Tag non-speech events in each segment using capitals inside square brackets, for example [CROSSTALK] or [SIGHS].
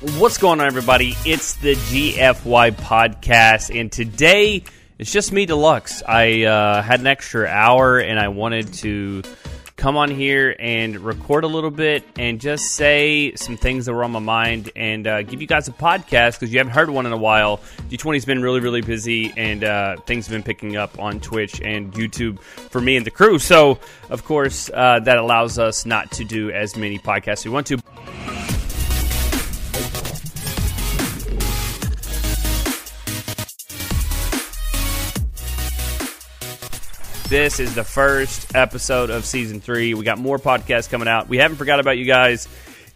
What's going on, everybody? It's the GFY podcast, and today it's just me, Deluxe. I uh, had an extra hour, and I wanted to come on here and record a little bit and just say some things that were on my mind and uh, give you guys a podcast because you haven't heard one in a while. D20's been really, really busy, and uh, things have been picking up on Twitch and YouTube for me and the crew. So, of course, uh, that allows us not to do as many podcasts as we want to. This is the first episode of season three. We got more podcasts coming out. We haven't forgot about you guys.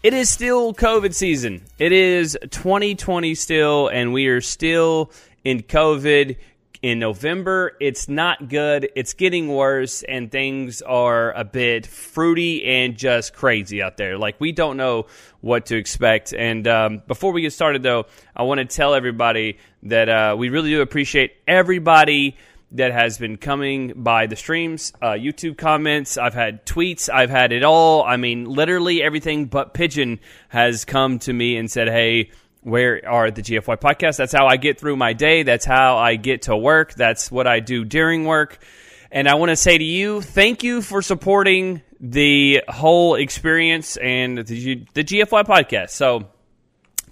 It is still COVID season. It is 2020 still, and we are still in COVID in November. It's not good. It's getting worse, and things are a bit fruity and just crazy out there. Like, we don't know what to expect. And um, before we get started, though, I want to tell everybody that uh, we really do appreciate everybody that has been coming by the streams, uh, YouTube comments. I've had tweets. I've had it all. I mean, literally everything but Pigeon has come to me and said, hey, where are the GFY podcasts? That's how I get through my day. That's how I get to work. That's what I do during work. And I want to say to you, thank you for supporting the whole experience and the, the GFY podcast. So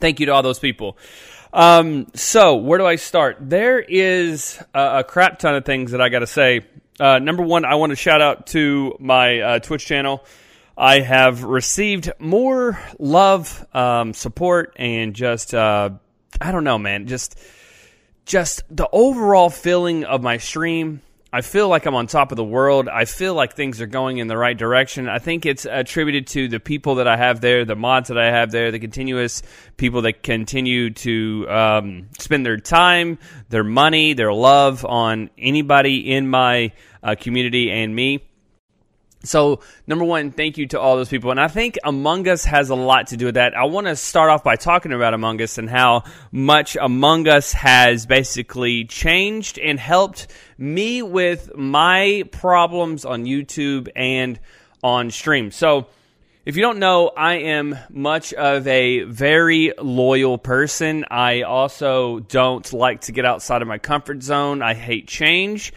thank you to all those people. Um, so where do I start? There is a, a crap ton of things that I got to say. Uh, number one, I want to shout out to my uh, Twitch channel. I have received more love, um, support, and just uh, I don't know, man. Just just the overall feeling of my stream I feel like I'm on top of the world. I feel like things are going in the right direction. I think it's attributed to the people that I have there, the mods that I have there, the continuous people that continue to um, spend their time, their money, their love on anybody in my uh, community and me. So, number one, thank you to all those people. And I think Among Us has a lot to do with that. I want to start off by talking about Among Us and how much Among Us has basically changed and helped me with my problems on YouTube and on stream. So, if you don't know, I am much of a very loyal person. I also don't like to get outside of my comfort zone. I hate change.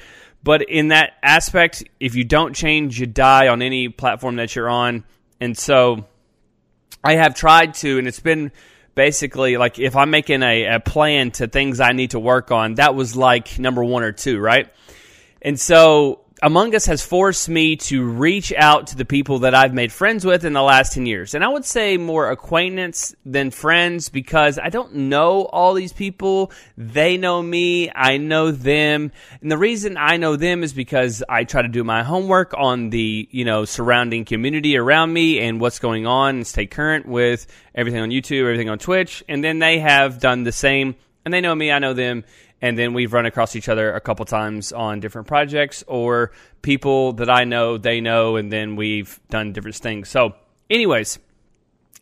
But in that aspect, if you don't change, you die on any platform that you're on. And so I have tried to, and it's been basically like if I'm making a, a plan to things I need to work on, that was like number one or two, right? And so among Us has forced me to reach out to the people that I've made friends with in the last 10 years. And I would say more acquaintance than friends because I don't know all these people. They know me. I know them. And the reason I know them is because I try to do my homework on the, you know, surrounding community around me and what's going on and stay current with everything on YouTube, everything on Twitch. And then they have done the same and they know me. I know them and then we've run across each other a couple times on different projects or people that I know they know and then we've done different things. So, anyways,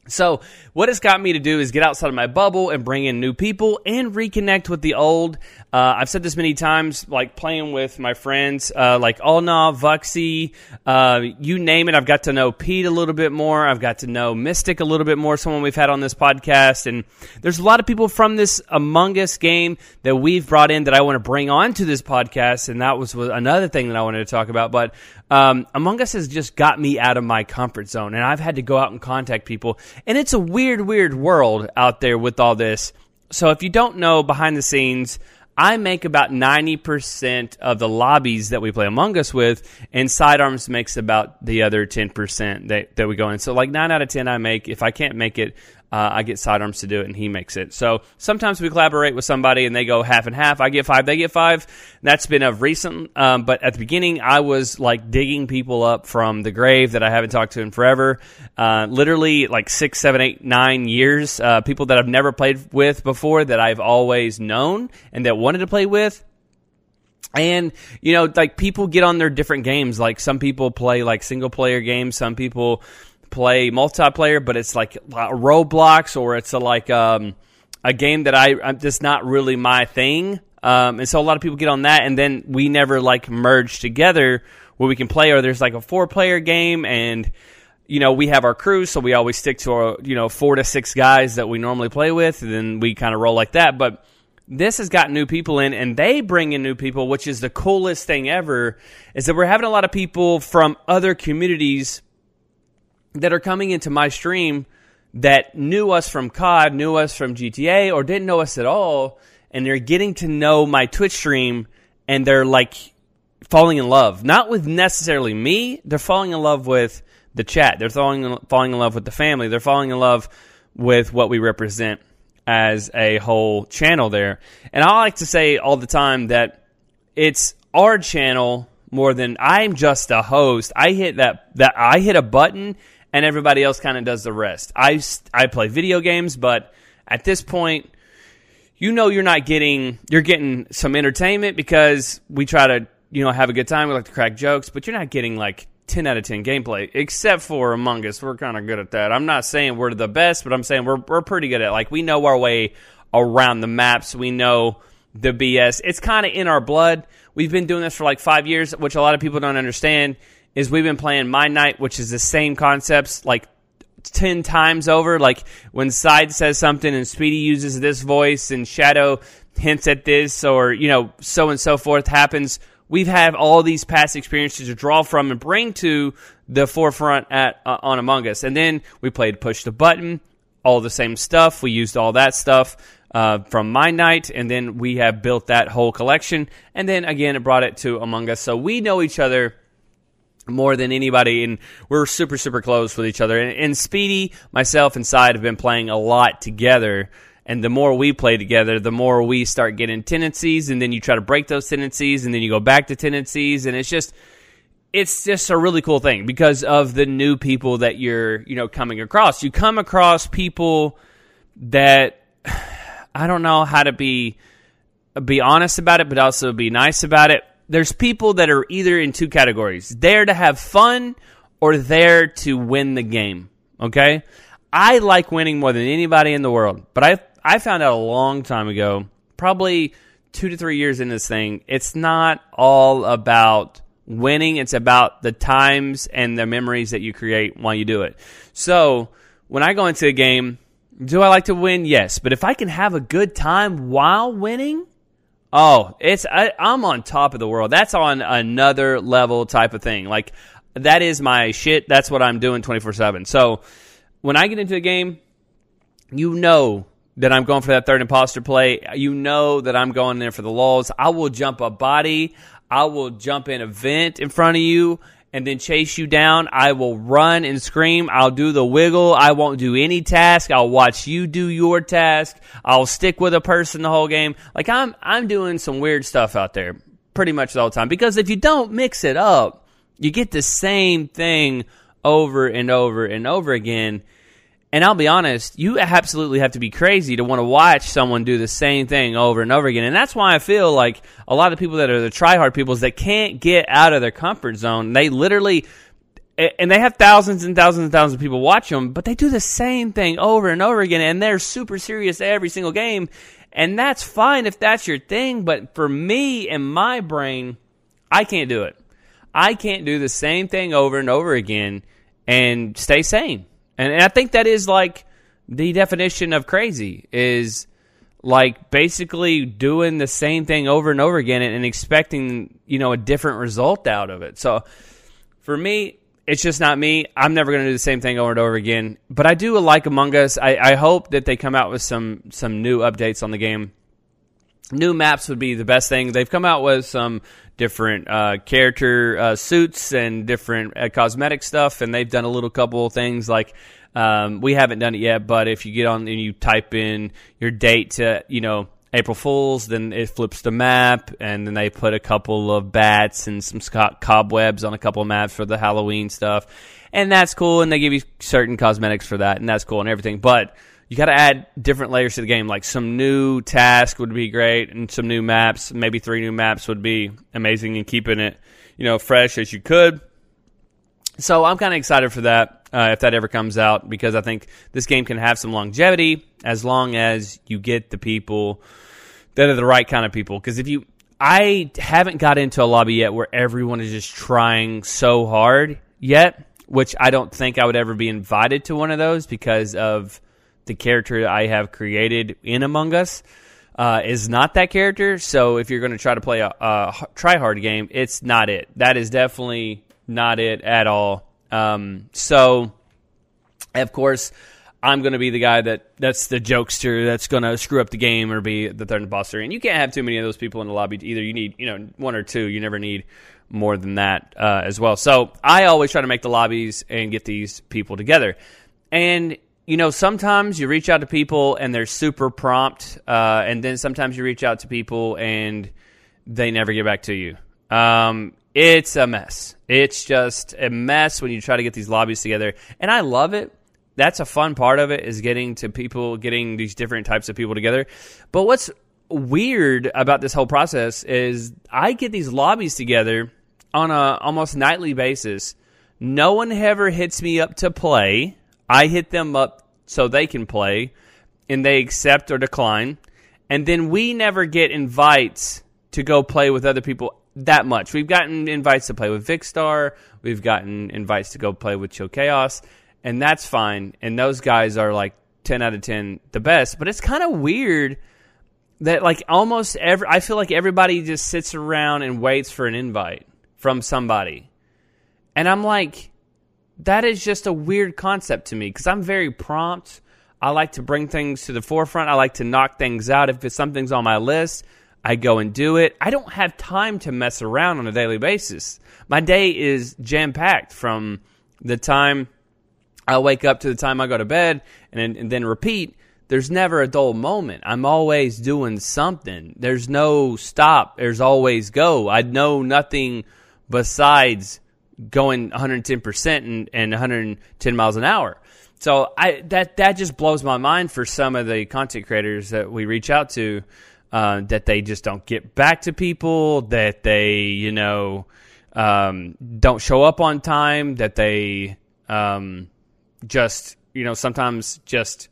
so, what it's got me to do is get outside of my bubble and bring in new people and reconnect with the old. Uh, I've said this many times, like playing with my friends, uh, like Olna, Vuxy, uh, you name it. I've got to know Pete a little bit more. I've got to know Mystic a little bit more, someone we've had on this podcast. And there's a lot of people from this Among Us game that we've brought in that I want to bring on to this podcast. And that was another thing that I wanted to talk about. But um, Among Us has just got me out of my comfort zone, and I've had to go out and contact people. And it's a weird, weird world out there with all this. So if you don't know behind the scenes, I make about 90% of the lobbies that we play Among Us with, and Sidearms makes about the other 10% that, that we go in. So, like 9 out of 10 I make. If I can't make it, uh, I get Sidearms to do it, and he makes it. So sometimes we collaborate with somebody, and they go half and half. I get five, they get five. That's been of recent, um, but at the beginning, I was like digging people up from the grave that I haven't talked to in forever. Uh, literally, like six, seven, eight, nine years. Uh, people that I've never played with before that I've always known and that wanted to play with. And, you know, like people get on their different games. Like some people play like single player games. Some people play multiplayer, but it's like Roblox or it's a, like um, a game that I I'm just not really my thing. Um, and so a lot of people get on that, and then we never like merge together where we can play. Or there's like a four player game, and you know, we have our crew, so we always stick to our, you know, four to six guys that we normally play with, and then we kind of roll like that. But this has got new people in, and they bring in new people, which is the coolest thing ever. Is that we're having a lot of people from other communities that are coming into my stream that knew us from COD, knew us from GTA, or didn't know us at all, and they're getting to know my Twitch stream, and they're like falling in love, not with necessarily me. They're falling in love with the chat. They're falling falling in love with the family. They're falling in love with what we represent as a whole channel there. And I like to say all the time that it's our channel more than I'm just a host. I hit that that I hit a button and everybody else kind of does the rest. I I play video games, but at this point you know you're not getting you're getting some entertainment because we try to, you know, have a good time, we like to crack jokes, but you're not getting like 10 out of 10 gameplay, except for Among Us. We're kind of good at that. I'm not saying we're the best, but I'm saying we're, we're pretty good at it. Like, we know our way around the maps. We know the BS. It's kind of in our blood. We've been doing this for like five years, which a lot of people don't understand. Is we've been playing Mind Night, which is the same concepts, like 10 times over. Like when Side says something and Speedy uses this voice and Shadow hints at this, or, you know, so and so forth happens we've had all these past experiences to draw from and bring to the forefront at uh, on Among Us. And then we played Push the Button, all the same stuff. We used all that stuff uh, from Mind Night, and then we have built that whole collection. And then again, it brought it to Among Us. So we know each other more than anybody, and we're super, super close with each other. And, and Speedy, myself, and Side have been playing a lot together and the more we play together, the more we start getting tendencies, and then you try to break those tendencies, and then you go back to tendencies, and it's just it's just a really cool thing because of the new people that you're you know coming across. You come across people that [SIGHS] I don't know how to be be honest about it, but also be nice about it. There's people that are either in two categories: there to have fun or there to win the game. Okay. I like winning more than anybody in the world, but I I found out a long time ago, probably two to three years in this thing, it's not all about winning. It's about the times and the memories that you create while you do it. So when I go into a game, do I like to win? Yes. But if I can have a good time while winning, oh, it's I, I'm on top of the world. That's on another level type of thing. Like that is my shit. That's what I'm doing 24 seven. So when I get into a game, you know that I'm going for that third imposter play. You know that I'm going there for the lulls. I will jump a body. I will jump in a vent in front of you and then chase you down. I will run and scream. I'll do the wiggle. I won't do any task. I'll watch you do your task. I'll stick with a person the whole game. Like I'm, I'm doing some weird stuff out there pretty much the time because if you don't mix it up, you get the same thing over and over and over again and I'll be honest, you absolutely have to be crazy to want to watch someone do the same thing over and over again. And that's why I feel like a lot of people that are the tryhard is that can't get out of their comfort zone, they literally and they have thousands and thousands and thousands of people watch them, but they do the same thing over and over again, and they're super serious every single game. And that's fine if that's your thing, but for me and my brain, I can't do it. I can't do the same thing over and over again and stay sane. And, and I think that is like the definition of crazy is like basically doing the same thing over and over again and, and expecting, you know, a different result out of it. So for me, it's just not me. I'm never going to do the same thing over and over again. But I do like Among Us. I, I hope that they come out with some some new updates on the game. New maps would be the best thing. They've come out with some different uh, character uh, suits and different uh, cosmetic stuff, and they've done a little couple of things like um, we haven't done it yet. But if you get on and you type in your date to you know April Fools, then it flips the map, and then they put a couple of bats and some cobwebs on a couple of maps for the Halloween stuff, and that's cool. And they give you certain cosmetics for that, and that's cool and everything, but you got to add different layers to the game. Like some new task would be great, and some new maps, maybe three new maps would be amazing, and keeping it, you know, fresh as you could. So I'm kind of excited for that uh, if that ever comes out because I think this game can have some longevity as long as you get the people that are the right kind of people. Because if you, I haven't got into a lobby yet where everyone is just trying so hard yet which I don't think I would ever be invited to one of those because of the character I have created in Among Us. Uh, is not that character. So if you're going to try to play a, a try hard game, it's not it. That is definitely not it at all. Um, so, of course, I'm going to be the guy that that's the jokester that's going to screw up the game or be the third imposter. And you can't have too many of those people in the lobby either. You need, you know, one or two. You never need more than that uh, as well. So I always try to make the lobbies and get these people together. And you know, sometimes you reach out to people and they're super prompt, uh, and then sometimes you reach out to people and they never get back to you. Um, it's a mess. It's just a mess when you try to get these lobbies together, and I love it. That's a fun part of it is getting to people, getting these different types of people together. But what's weird about this whole process is I get these lobbies together on a almost nightly basis. No one ever hits me up to play. I hit them up so they can play, and they accept or decline. And then we never get invites to go play with other people that much. We've gotten invites to play with Vikkstar. We've gotten invites to go play with Chill Chaos, and that's fine. And those guys are like 10 out of 10 the best. But it's kind of weird that like almost every I feel like everybody just sits around and waits for an invite from somebody. And I'm like that is just a weird concept to me because I'm very prompt. I like to bring things to the forefront. I like to knock things out. If something's on my list, I go and do it. I don't have time to mess around on a daily basis. My day is jam packed from the time I wake up to the time I go to bed and and then repeat. There's never a dull moment. I'm always doing something. There's no stop. There's always go. I know nothing besides going 110% and, and 110 miles an hour. So I that that just blows my mind for some of the content creators that we reach out to uh, that they just don't get back to people, that they you know um, don't show up on time, that they um, just you know sometimes just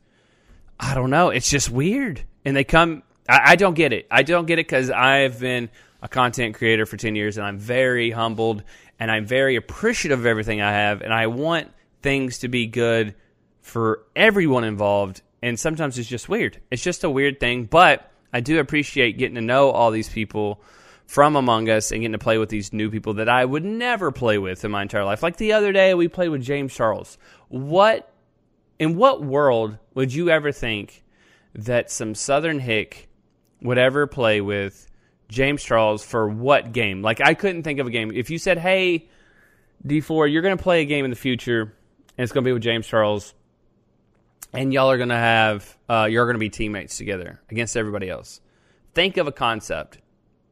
I don't know, it's just weird, and they come. I, I don't get it. I don't get it because I've been a content creator for 10 years and I'm very humbled and I'm very appreciative of everything I have and I want things to be good for everyone involved and sometimes it's just weird. It's just a weird thing, but I do appreciate getting to know all these people from Among Us and getting to play with these new people that I would never play with in my entire life. Like the other day we played with James Charles. What in what world would you ever think that some Southern hick would ever play with James Charles for what game? Like I couldn't think of a game. If you said, "Hey, D4, you're going to play a game in the future and it's going to be with James Charles and y'all are going to have uh, you're going to be teammates together against everybody else." Think of a concept.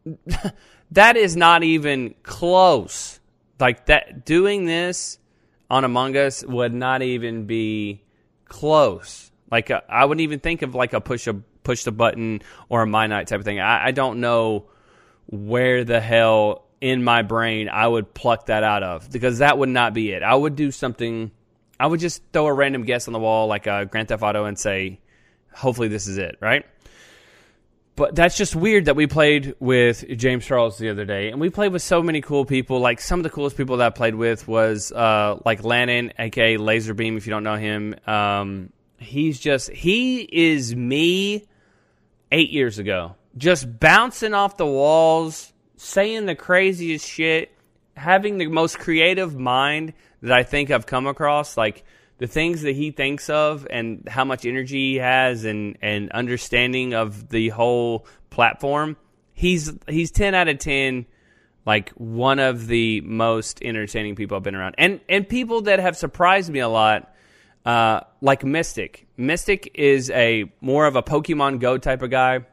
[LAUGHS] that is not even close. Like that doing this on Among Us would not even be close. Like a, uh, I wouldn't even think of like a push a push the button or a my night type of thing. I, I don't know where the hell in my brain I would pluck that out of because that would not be it. I would do something. I would just throw a random guess on the wall like a Grand Theft Auto and say, hopefully this is it, right? But that's just weird that we played with James Charles the other day, and we played with so many cool people. Like some of the coolest people that I played with was uh, like Lannan, aka LazarBeam. If you don't know him, um, he's just he is me eight years ago just bouncing off the walls, saying the craziest shit, having the most creative mind that I think I've come across. Like the things that he thinks of and how much energy he has and, and understanding of the whole platform. He's he's ten out of ten, like one of the most entertaining people I've been around. And and people that have surprised me a lot, uh, like Mystic. Mystic is a more of a Pokemon Go type of guy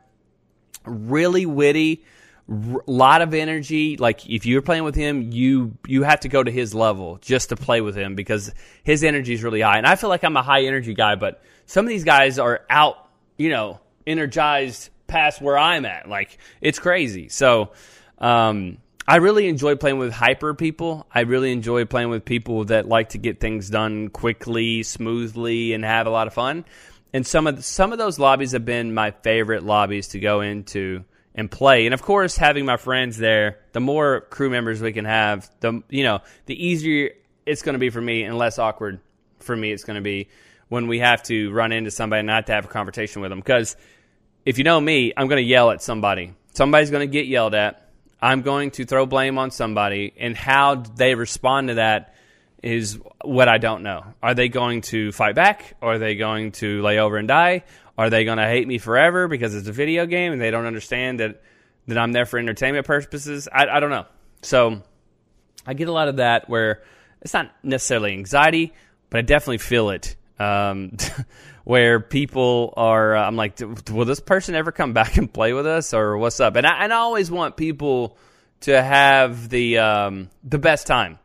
really witty, a lot of energy. Like if you're playing with him, you you have to go to his level just to play with him because his energy is really high. And I feel like I'm a high energy guy, but some of these guys are out, you know, energized past where I'm at. Like it's crazy. So um, I really enjoy playing with hyper people. I really enjoy playing with people that like to get things done quickly, smoothly, and have a lot of fun and some of some of those lobbies have been my favorite lobbies to go into and play. And of course, having my friends there, the more crew members we can have, the you know, the easier it's going to be for me, and less awkward for me it's going to be when we have to run into somebody and not to have a conversation with them. Because if you know me, I'm going to yell at somebody. Somebody's going to get yelled at. I'm going to throw blame on somebody, and how they respond to that is what I don't know. Are they going to fight back? Are they going to lay over and die? Are they going to hate me forever because it's a video game and they don't understand that that I'm there for entertainment purposes? I, I don't know. So I get a lot of that where it's not necessarily anxiety, but I definitely feel it. Um, [LAUGHS] where people are, uh, I'm like, will this person ever come back and play with us, or what's up? And I, and I always want people to have the um, the best time.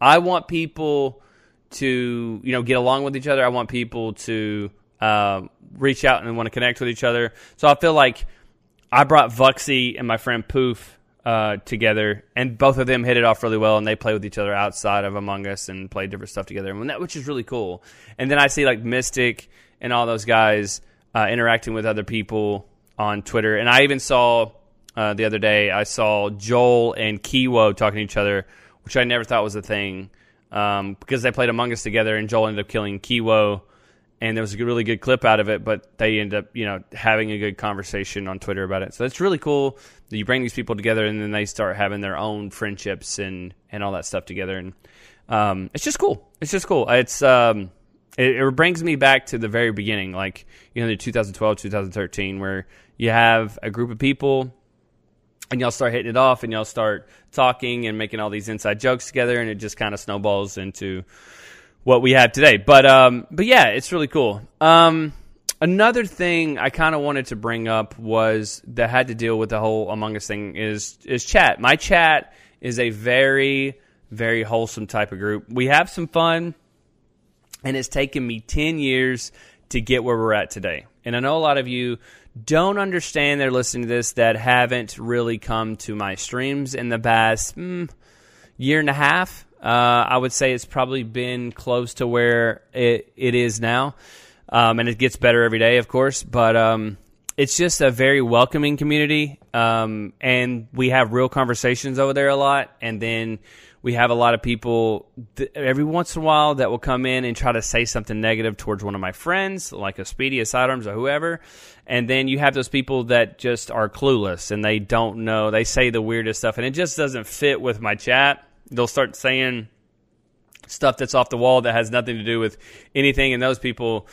I want people to you know get along with each other. I want people to uh, reach out and want to connect with each other. So I feel like I brought Vuxy and my friend Poof uh, together, and both of them hit it off really well, and they play with each other outside of Among Us and play different stuff together, which is really cool. And then I see like Mystic and all those guys uh, interacting with other people on Twitter, and I even saw uh, the other day I saw Joel and Kiwo talking to each other, which I never thought was a thing um, because they played Among Us together, and Joel ended up killing Kiwo and there was a really good clip out of it, but they end up, you know, having a good conversation on Twitter about it. So it's really cool that you bring these people together and then they start having their own friendships and and all that stuff together, and um, it's just cool. It's just cool. It's um, it, it, brings me back to the very beginning, like you know, the 2012, 2013, where you have a group of people. And y'all start hitting it off, and y'all start talking and making all these inside jokes together, and it just kind of snowballs into what we have today. But um, but yeah, it's really cool. Um, another thing I kind of wanted to bring up was that had to deal with the whole Among Us thing is is chat. My chat is a very very wholesome type of group. We have some fun, and it's taken me ten years to get where we're at today. And I know a lot of you don't understand they're listening to this that haven't really come to my streams in the past mm, year and a half uh, I would say it's probably been close to where it, it is now. Um, and it gets better every day, of course. But um, it's just a very welcoming community. Um, and we have real conversations over there a lot. And then we have a lot of people th- every once in a while that will come in and try to say something negative towards one of my friends, like a Speedy, a Sidearms, or whoever. And then you have those people that just are clueless and they don't know. They say the weirdest stuff, and it just doesn't fit with my chat they'll start saying stuff that's off the wall that has nothing to do with anything, and those people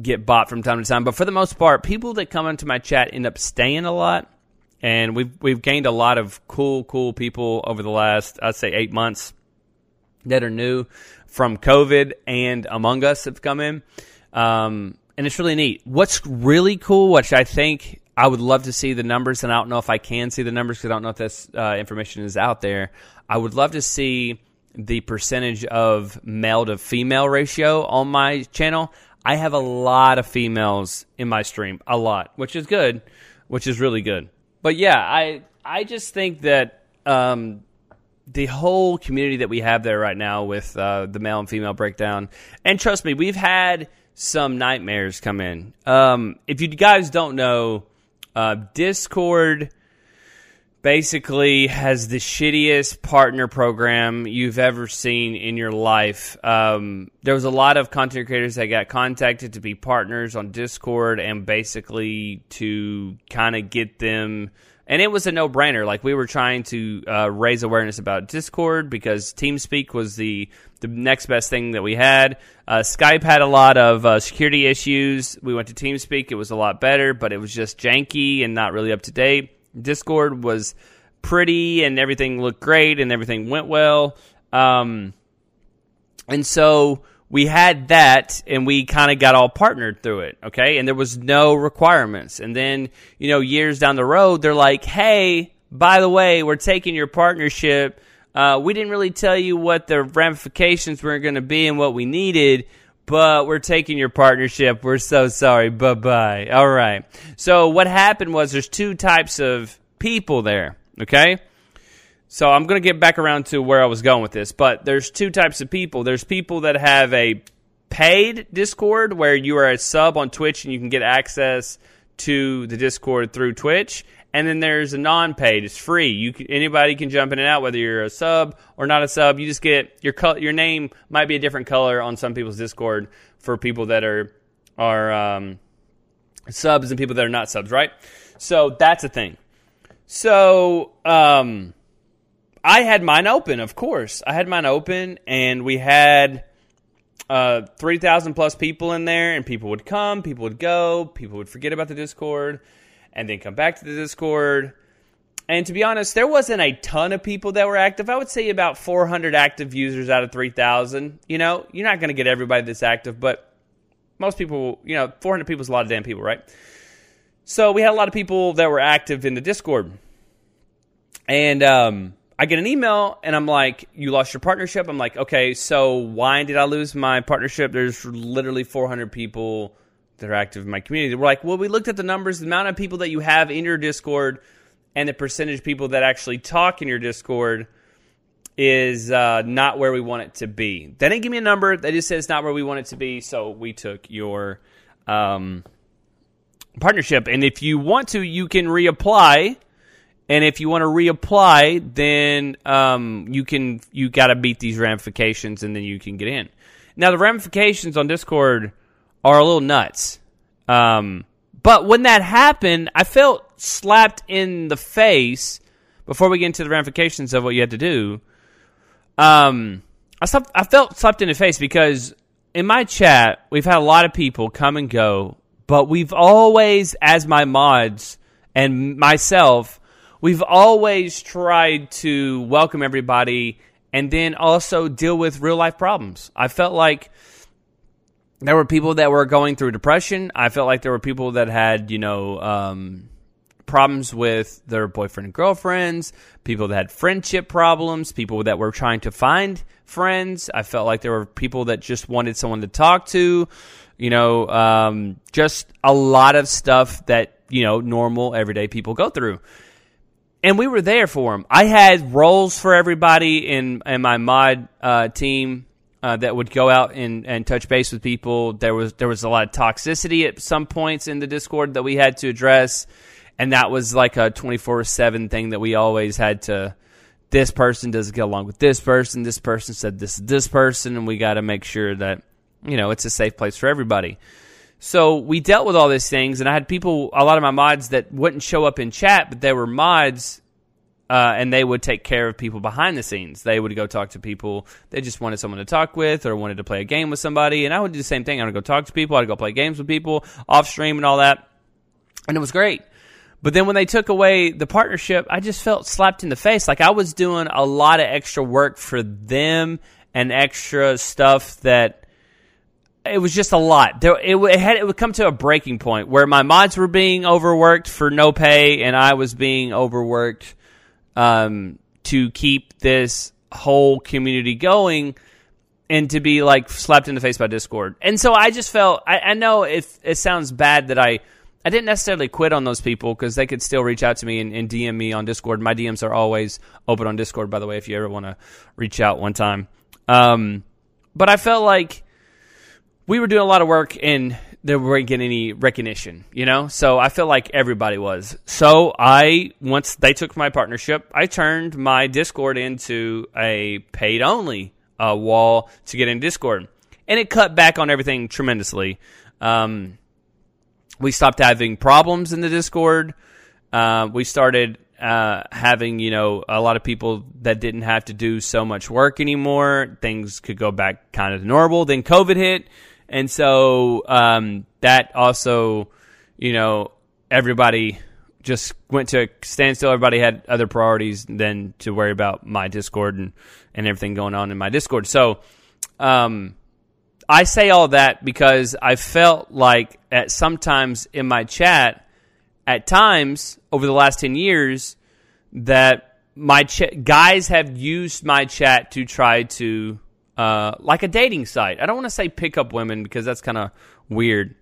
get bought from time to time. But for the most part, people that come into my chat end up staying a lot, and we've we've gained a lot of cool, cool people over the last I'd say eight months that are new from COVID and Among Us have come in. Um, and it's really neat. What's really cool, which I think I would love to see the numbers, and I don't know if I can see the numbers because I don't know if this uh, information is out there. I would love to see the percentage of male to female ratio on my channel. I have a lot of females in my stream, a lot, which is good, which is really good. But yeah, I I just think that um, the whole community that we have there right now with uh, the male and female breakdown, and trust me, we've had some nightmares come in. Um, if you guys don't know, uh, Discord basically has the shittiest partner program you've ever seen in your life. Um, there was a lot of content creators that got contacted to be partners on Discord and basically to kind of get them. And it was a no brainer. Like we were trying to uh, raise awareness about Discord because TeamSpeak was the the next best thing that we had. Uh, Skype had a lot of uh, security issues. We went to TeamSpeak; it was a lot better, but it was just janky and not really up to date. Discord was pretty and everything looked great and everything went well. Um, and so we had that and we kind of got all partnered through it. Okay. And there was no requirements. And then, you know, years down the road, they're like, Hey, by the way, we're taking your partnership. Uh, we didn't really tell you what the ramifications were going to be and what we needed but we're taking your partnership. We're so sorry. Bye bye. All right. So what happened was there's two types of people there. Okay. So I'm going to get back around to where I was going with this, but there's two types of people. There's people that have a paid Discord where you are a sub on Twitch and you can get access to the Discord through Twitch. And then there's a non-paid. It's free. You can, anybody can jump in and out, whether you're a sub or not a sub. You just get your co- your name might be a different color on some people's Discord for people that are are um, subs and people that are not subs, right? So that's a thing. So um, I had mine open, of course. I had mine open, and we had uh, 3,000 plus people in there, and people would come, people would go, people would forget about the Discord and then come back to the Discord. And to be honest, there wasn't a ton of people that were active. I would say about 400 active users out of 3,000. You know, you're not going to get everybody that's active, but most people, you know, 400 people is a lot of damn people, right? So we had a lot of people that were active in the Discord. And um, I get an email and I'm like, You lost your partnership? I'm like, Okay, so why did I lose my partnership? There's literally 400 people that are active in my community. We're like, well, we looked at the numbers, the amount of people that you have in your Discord, and the percentage of people that actually talk in your Discord is uh, not where we want it to be. They didn't give me a number. They just said it's not where we want it to be. So we took your um, partnership. And if you want to, you can reapply. And if you want to reapply, then um, you can. You got to beat these ramifications, and then you can get in. Now the ramifications on Discord are a little nuts. Um, but when that happened, I felt slapped in the face. Before we get into the ramifications of what you had to do, um, I, slept, I felt slapped in the face because in my chat we've had a lot of people come and go, but we've always, as my mods and myself, we've always tried to welcome everybody and then also deal with real life problems. I felt like there were people that were going through depression. I felt like there were people that had, you know, um, problems with their boyfriend and girlfriends, people that had friendship problems, people that were trying to find friends. I felt like there were people that just wanted someone to talk to, you know, um, just a lot of stuff that, you know, normal everyday people go through. And we were there for them. I had roles for everybody in, in my mod uh, team uh, that would go out and, and touch base with people. There was there was a lot of toxicity at some points in the Discord that we had to address, and that was like a twenty four seven thing that we always had to. This person doesn't get along with this person. This person said this this person, and we got to make sure that you know it's a safe place for everybody. So we dealt with all these things, and I had people, a lot of my mods that wouldn't show up in chat, but they were mods uh, and they would take care of people behind the scenes. They would go talk to people they just wanted someone to talk with or wanted to play a game with somebody. And I would do the same thing. I would go talk to people. I'd go play games with people off stream and all that. And it was great. But then when they took away the partnership, I just felt slapped in the face. Like I was doing a lot of extra work for them and extra stuff that it was just a lot. There, it, it, had it would come to a breaking point where my mods were being overworked for no pay, and I was being overworked um, to keep this whole community going and to be like slapped in the face by Discord. And so I just felt I, I know if it sounds bad that I I didn't necessarily quit on those people because they could still reach out to me and, and, DM me on Discord. My DMs are always open on Discord, by the way, if you ever want to reach out one time. Um, but I felt like we were doing a lot of work and they weren't getting any recognition, you know? So I feel like everybody was. So I, once they took my partnership, I turned my Discord into a paid only uh, wall to get in Discord. And it cut back on everything tremendously. Um, we stopped having problems in the Discord. Uh, we started uh, having, you know, a lot of people that didn't have to do so much work anymore. Things could go back kind of normal. Then COVID hit and so um, that also, you know, everybody just went to a standstill. Everybody had other priorities than to worry about my Discord and, and everything going on in my Discord. So um, I say all that because I felt like at sometimes in my chat, at times over the last 10 years, that my ch- guys have used my chat to try to uh, like a dating site. I don't want to say pick up women because that's kind of weird.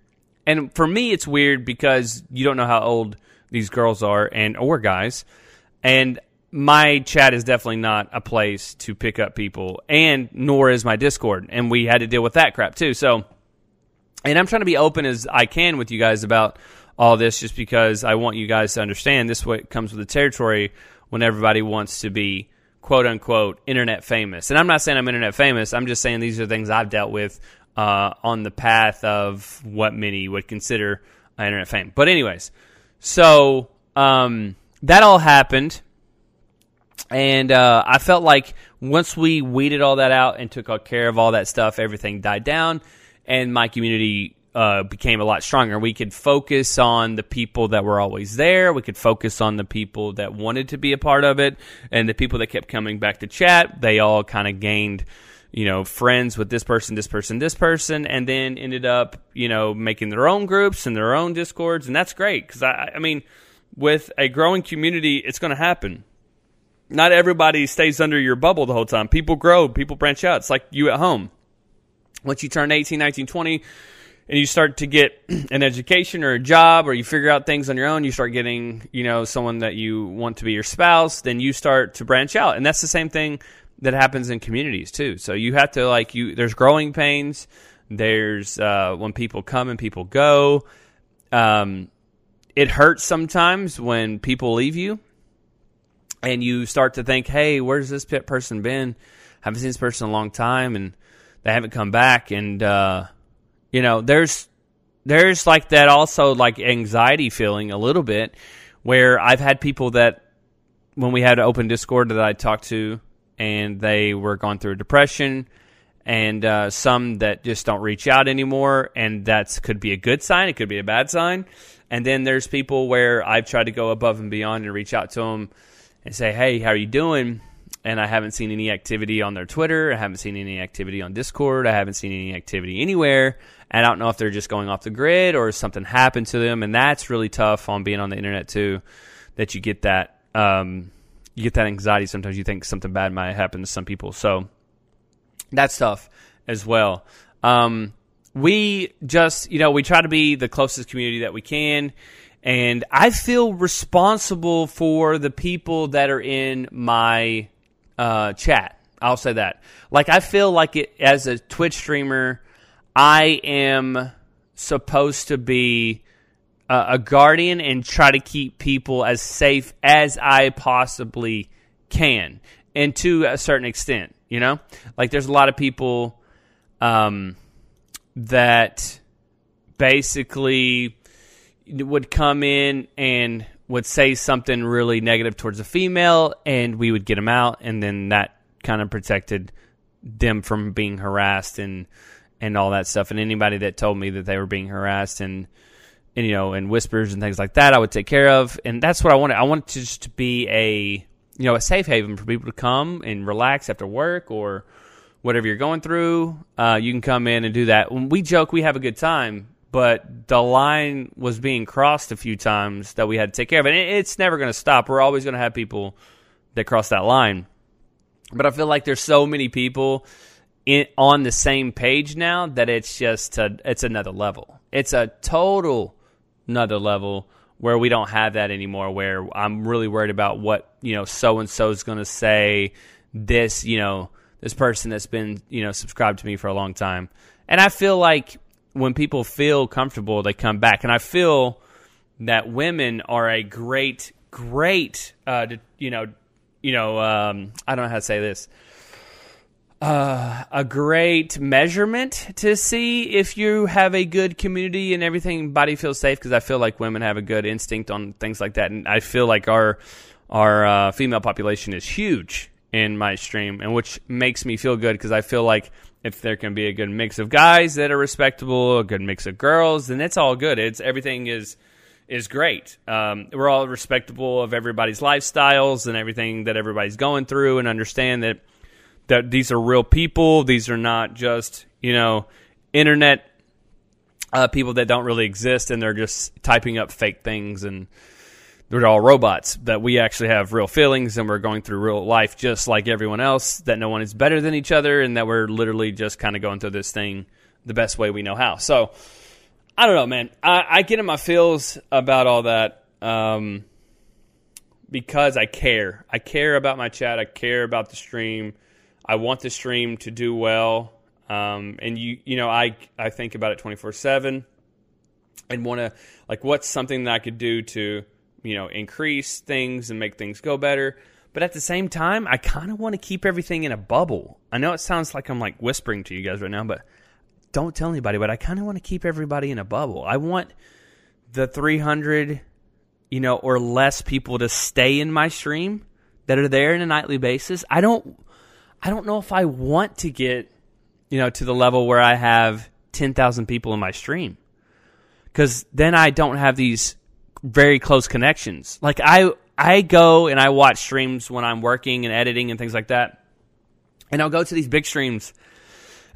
And for me, it's weird because you don't know how old these girls are and or guys. And my chat is definitely not a place to pick up people, and nor is my Discord. And we had to deal with that crap too. So, and I'm trying to be open as I can with you guys about all this just because I want you guys to understand this what comes with the territory when everybody wants to be quote unquote internet famous. And I'm not saying I'm internet famous. I'm just saying these are things I've dealt with uh, on the path of what many would consider internet fame. But anyways, so um, that all happened, and uh, I felt like once we weeded all that out and took care of all that stuff, everything died down, and my community uh, became a lot stronger. We could focus on the people that were always there. We could focus on the people that wanted to be a part of it, and the people that kept coming back to chat. They all kind of gained, you know, friends with this person, this person, this person, and then ended up, you know, making their own groups and their own discords, and that's great because I, I mean, with a growing community, it's going to happen. Not everybody stays under your bubble the whole time. People grow, people branch out. It's like you at home. Once you turn 18, 19, 20, and you start to get an education or a job or you figure out things on your own, you start getting, you know, someone that you want to be your spouse, then you start to branch out. And that's the same thing that happens in communities too. So you have to like you there's growing pains, there's uh, when people come and people go. Um, it hurts sometimes when people leave you and you start to think, "Hey, where's this person been? haven't seen this person in a long time and they haven't come back." And uh, you know, there's there's like that also like anxiety feeling a little bit where I've had people that when we had open Discord that I talked to and they were going through depression and uh, some that just don't reach out anymore and that could be a good sign it could be a bad sign and then there's people where I've tried to go above and beyond and reach out to them and say hey how are you doing and I haven't seen any activity on their Twitter. I haven't seen any activity on Discord. I haven't seen any activity anywhere. And I don't know if they're just going off the grid or something happened to them. And that's really tough on being on the internet too, that you get that, um, you get that anxiety. Sometimes you think something bad might happen to some people. So that's tough as well. Um, we just, you know, we try to be the closest community that we can. And I feel responsible for the people that are in my uh, chat. I'll say that. Like I feel like it as a Twitch streamer, I am supposed to be uh, a guardian and try to keep people as safe as I possibly can, and to a certain extent, you know. Like there's a lot of people um, that basically would come in and would say something really negative towards a female, and we would get them out, and then that kind of protected them from being harassed and and all that stuff. And anybody that told me that they were being harassed and, and you know and whispers and things like that, I would take care of. And that's what I wanted. I wanted to just to be a you know a safe haven for people to come and relax after work or whatever you're going through. Uh, you can come in and do that. When we joke, we have a good time, but the line was being crossed a few times that we had to take care of. And it's never going to stop. We're always going to have people that cross that line. But I feel like there's so many people in, on the same page now that it's just a, it's another level. It's a total another level where we don't have that anymore. Where I'm really worried about what you know so and so is going to say. This you know this person that's been you know subscribed to me for a long time, and I feel like when people feel comfortable, they come back. And I feel that women are a great, great, uh, you know, you know, um, I don't know how to say this. Uh, a great measurement to see if you have a good community and everything body feels safe because I feel like women have a good instinct on things like that and I feel like our our uh, female population is huge in my stream and which makes me feel good because I feel like if there can be a good mix of guys that are respectable, a good mix of girls, then it's all good. It's everything is is great. Um, we're all respectable of everybody's lifestyles and everything that everybody's going through, and understand that that these are real people. These are not just you know internet uh, people that don't really exist, and they're just typing up fake things and they're all robots that we actually have real feelings and we're going through real life just like everyone else that no one is better than each other and that we're literally just kind of going through this thing the best way we know how. So i don't know man. I, I get in my feels about all that um, because i care. I care about my chat. I care about the stream i want the stream to do well um, and you you know i i think about it 24 7 and want to like what's something that I could do to you know increase things and make things go better. But at the same time, I kind of want to keep everything in a bubble. I know it sounds like I'm like whispering to you guys right now, but don't tell anybody. But I kind of want to keep everybody in a bubble. I want the 300, you know, or less people to stay in my stream that are there in a nightly basis. I don't, I don't know if I want to get, you know, to the level where I have 10,000 people in my stream because then I don't have these very close connections. Like I I go and I watch streams when I'm working and editing and things like that. And I'll go to these big streams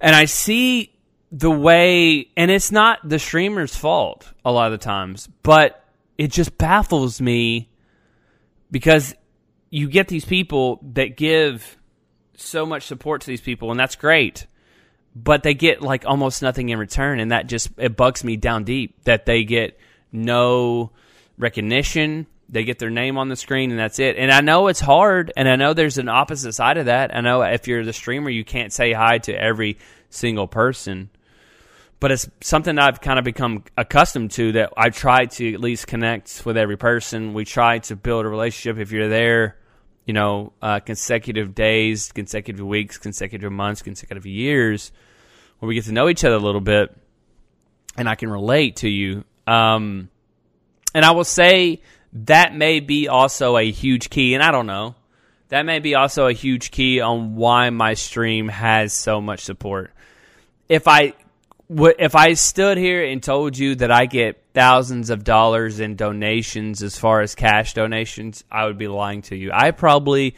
and I see the way and it's not the streamer's fault a lot of the times, but it just baffles me because you get these people that give so much support to these people and that's great. But they get like almost nothing in return and that just it bugs me down deep that they get no recognition. They get their name on the screen and that's it. And i know it's hard and i know there's an opposite side of that. I know if you're the streamer you can't say hi to every single person. But it's something I've kind of become accustomed to that I try to at least connect with every person. We try to build a relationship. If you're there, you know, uh, consecutive days, consecutive weeks, consecutive months, consecutive years, where we get to know each other a little bit, and I can relate to you. Um, and I will say that may be also a huge key, and I don't know. That may be also a huge key on why my stream has so much support. If I if I stood here and told you that I get thousands of dollars in donations as far as cash donations, I would be lying to you. I probably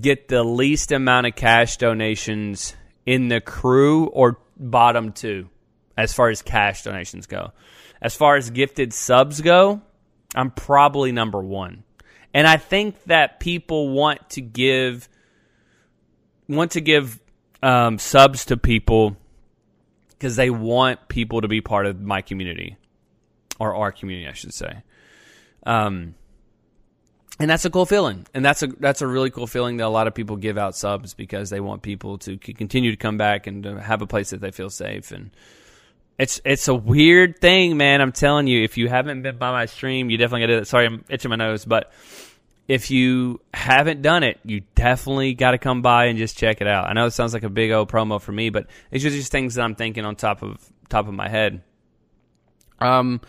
get the least amount of cash donations in the crew or bottom two as far as cash donations go. As far as gifted subs go, I'm probably number one. And I think that people want to give want to give um, subs to people because they want people to be part of my community or our community, I should say. Um, and that's a cool feeling, and that's a that's a really cool feeling that a lot of people give out subs because they want people to continue to come back and to have a place that they feel safe. And it's it's a weird thing, man. I'm telling you, if you haven't been by my stream, you definitely got to. Sorry, I'm itching my nose, but if you haven't done it, you definitely got to come by and just check it out. I know it sounds like a big old promo for me, but it's just, just things that I'm thinking on top of top of my head. Um,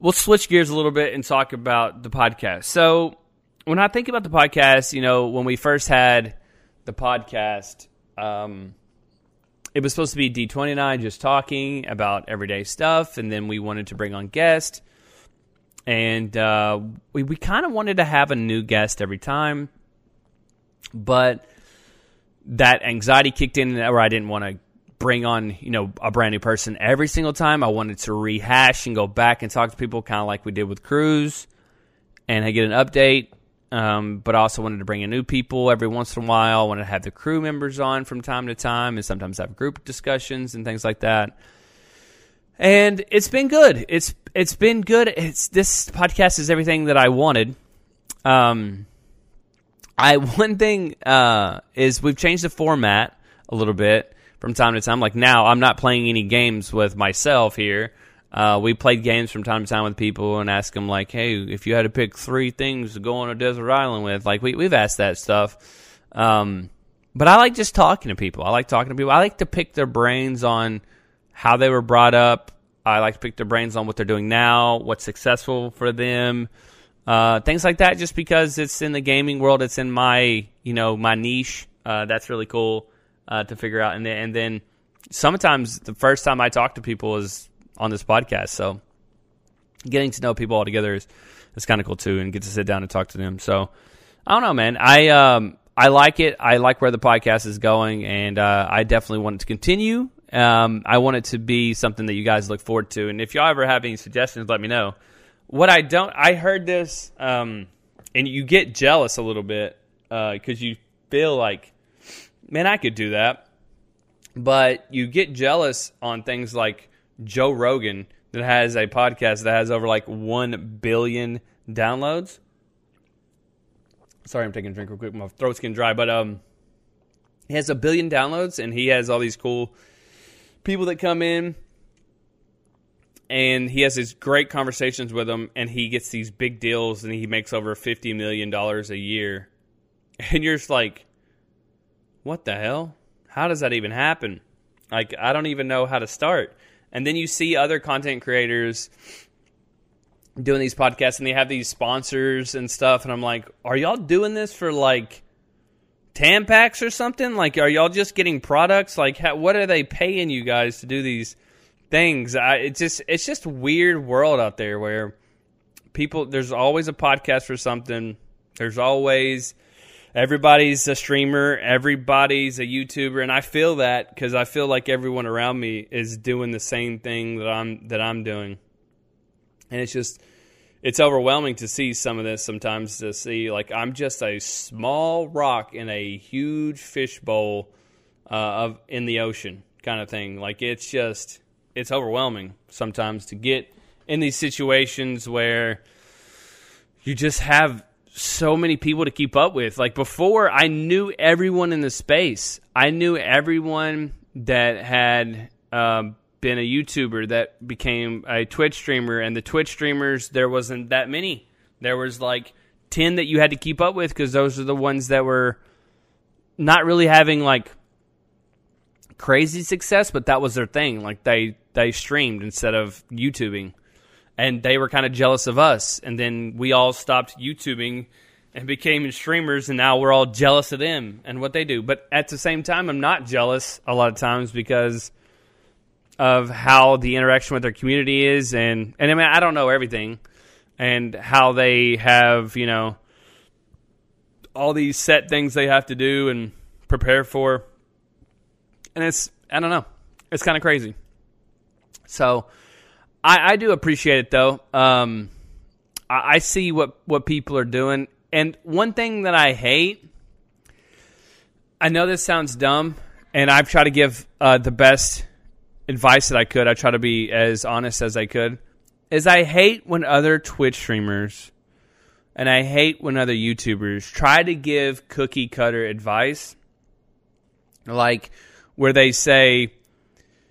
we'll switch gears a little bit and talk about the podcast. So when I think about the podcast, you know, when we first had the podcast, um, it was supposed to be D20 and I just talking about everyday stuff, and then we wanted to bring on guests. And uh, we, we kind of wanted to have a new guest every time, but that anxiety kicked in where I didn't want to bring on you know a brand new person every single time. I wanted to rehash and go back and talk to people, kind of like we did with Cruz, and I get an update um, but also wanted to bring in new people every once in a while. I wanted to have the crew members on from time to time, and sometimes have group discussions and things like that. And it's been good. It's it's been good. It's this podcast is everything that I wanted. Um, I [LAUGHS] one thing uh, is we've changed the format a little bit from time to time. Like now, I'm not playing any games with myself here. Uh, we played games from time to time with people and ask them like, "Hey, if you had to pick three things to go on a desert island with," like we we've asked that stuff. Um, but I like just talking to people. I like talking to people. I like to pick their brains on how they were brought up. I like to pick their brains on what they're doing now, what's successful for them, uh, things like that. Just because it's in the gaming world, it's in my you know my niche. Uh, that's really cool uh, to figure out. And then, and then sometimes the first time I talk to people is on this podcast. So getting to know people all together is, is kind of cool too, and get to sit down and talk to them. So I don't know, man. I um I like it. I like where the podcast is going, and uh, I definitely want it to continue. Um, I want it to be something that you guys look forward to. And if y'all ever have any suggestions, let me know. What I don't, I heard this, um, and you get jealous a little bit because uh, you feel like, man, I could do that. But you get jealous on things like Joe Rogan that has a podcast that has over like 1 billion downloads. Sorry, I'm taking a drink real quick. My throat's getting dry, but um, he has a billion downloads and he has all these cool people that come in and he has these great conversations with them, and he gets these big deals, and he makes over fifty million dollars a year, [LAUGHS] and you're just like, what the hell? How does that even happen? Like, I don't even know how to start. And then you see other content creators doing these podcasts, and they have these sponsors and stuff, and I'm like, are y'all doing this for like? Tampax or something? Like, are y'all just getting products? Like, how, what are they paying you guys to do these things? I, it's just, it's just weird world out there where people. There's always a podcast for something. There's always everybody's a streamer, everybody's a YouTuber, and I feel that because I feel like everyone around me is doing the same thing that I'm that I'm doing, and it's just it's overwhelming to see some of this sometimes to see like I'm just a small rock in a huge fishbowl uh, of in the ocean kind of thing. Like it's just it's overwhelming sometimes to get in these situations where you just have so many people to keep up with. Like before, I knew everyone in the space. I knew everyone that had um, been a YouTuber that became a Twitch streamer, and the Twitch streamers there wasn't that many. There was like ten that you had to keep up with because those are the ones that were not really having like crazy success, but that was their thing. Like they they streamed instead of YouTubing, and they were kind of jealous of us. And then we all stopped YouTubing and became streamers, and now we're all jealous of them and what they do. But at the same time, I'm not jealous a lot of times because of how the interaction with their community is, and and I mean I don't know everything, and how they have you know all these set things they have to do and prepare for, and it's I don't know, it's kind of crazy. So I, I do appreciate it though. Um, I, I see what what people are doing, and one thing that I hate. I know this sounds dumb, and I've tried to give uh, the best advice that I could. I try to be as honest as I could. Is I hate when other Twitch streamers and I hate when other YouTubers try to give cookie cutter advice, like where they say,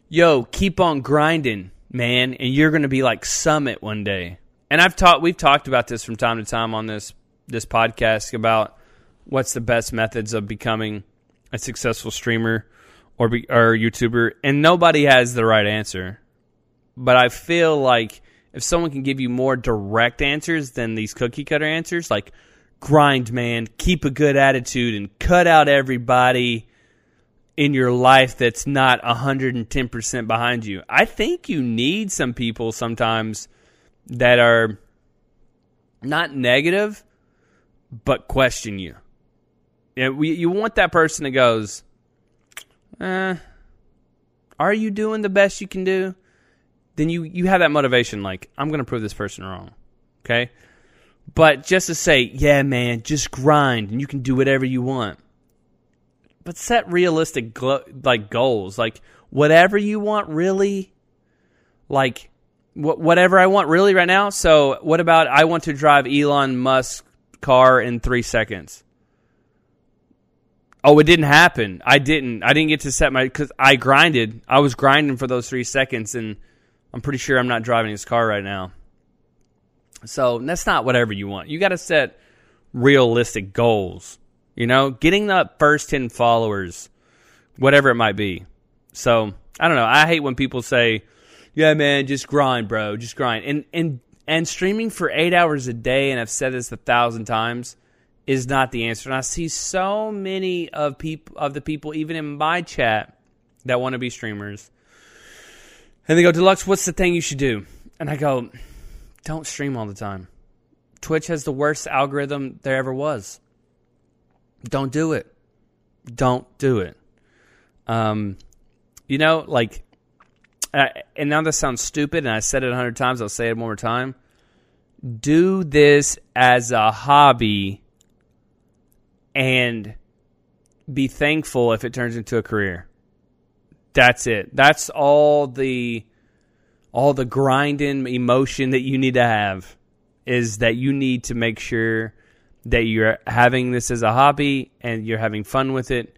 "Yo, keep on grinding, man, and you're going to be like Summit one day." And I've talked, we've talked about this from time to time on this this podcast about what's the best methods of becoming a successful streamer or be, or YouTuber, and nobody has the right answer. But I feel like if someone can give you more direct answers than these cookie cutter answers, like grind, man, keep a good attitude, and cut out everybody in your life that's not 110% behind you. I think you need some people sometimes that are not negative, but question you. And we, you want that person that goes, eh, are you doing the best you can do? Then you you have that motivation. Like I'm going to prove this person wrong. Okay, but just to say, yeah, man, just grind and you can do whatever you want. But set realistic glo- like goals, like whatever you want, really. Like wh- whatever I want, really, right now. So what about I want to drive Elon Musk's car in three seconds? Oh, it didn't happen. I didn't. I didn't get to set my because I grinded. I was grinding for those three seconds, and I'm pretty sure I'm not driving his car right now. So that's not whatever you want. You got to set realistic goals. You know, getting the first ten followers, whatever it might be. So I don't know. I hate when people say, "Yeah, man, just grind, bro, just grind." And and and streaming for eight hours a day, and I've said this a thousand times is not the answer. And I see so many of people of the people, even in my chat, that want to be streamers. And they go, Deluxe, what's the thing you should do? And I go, Don't stream all the time. Twitch has the worst algorithm there ever was. Don't do it. Don't do it. Um, you know, like, and now this sounds stupid, and I said it a hundred times. I'll say it one more time. Do this as a hobby and be thankful if it turns into a career. That's it. That's all the all the grinding emotion that you need to have is that you need to make sure that you're having this as a hobby and you're having fun with it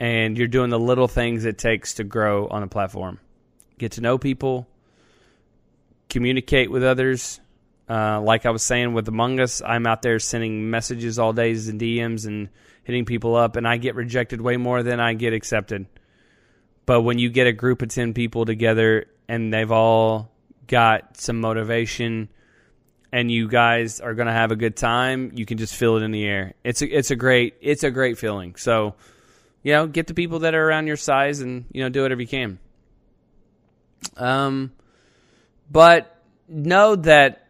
and you're doing the little things it takes to grow on a platform. Get to know people, communicate with others. Uh, like I was saying with Among Us, I'm out there sending messages all days and DMs and hitting people up, and I get rejected way more than I get accepted. But when you get a group of 10 people together and they've all got some motivation and you guys are going to have a good time, you can just feel it in the air. It's a, it's a great it's a great feeling. So, you know, get the people that are around your size and, you know, do whatever you can. Um but know that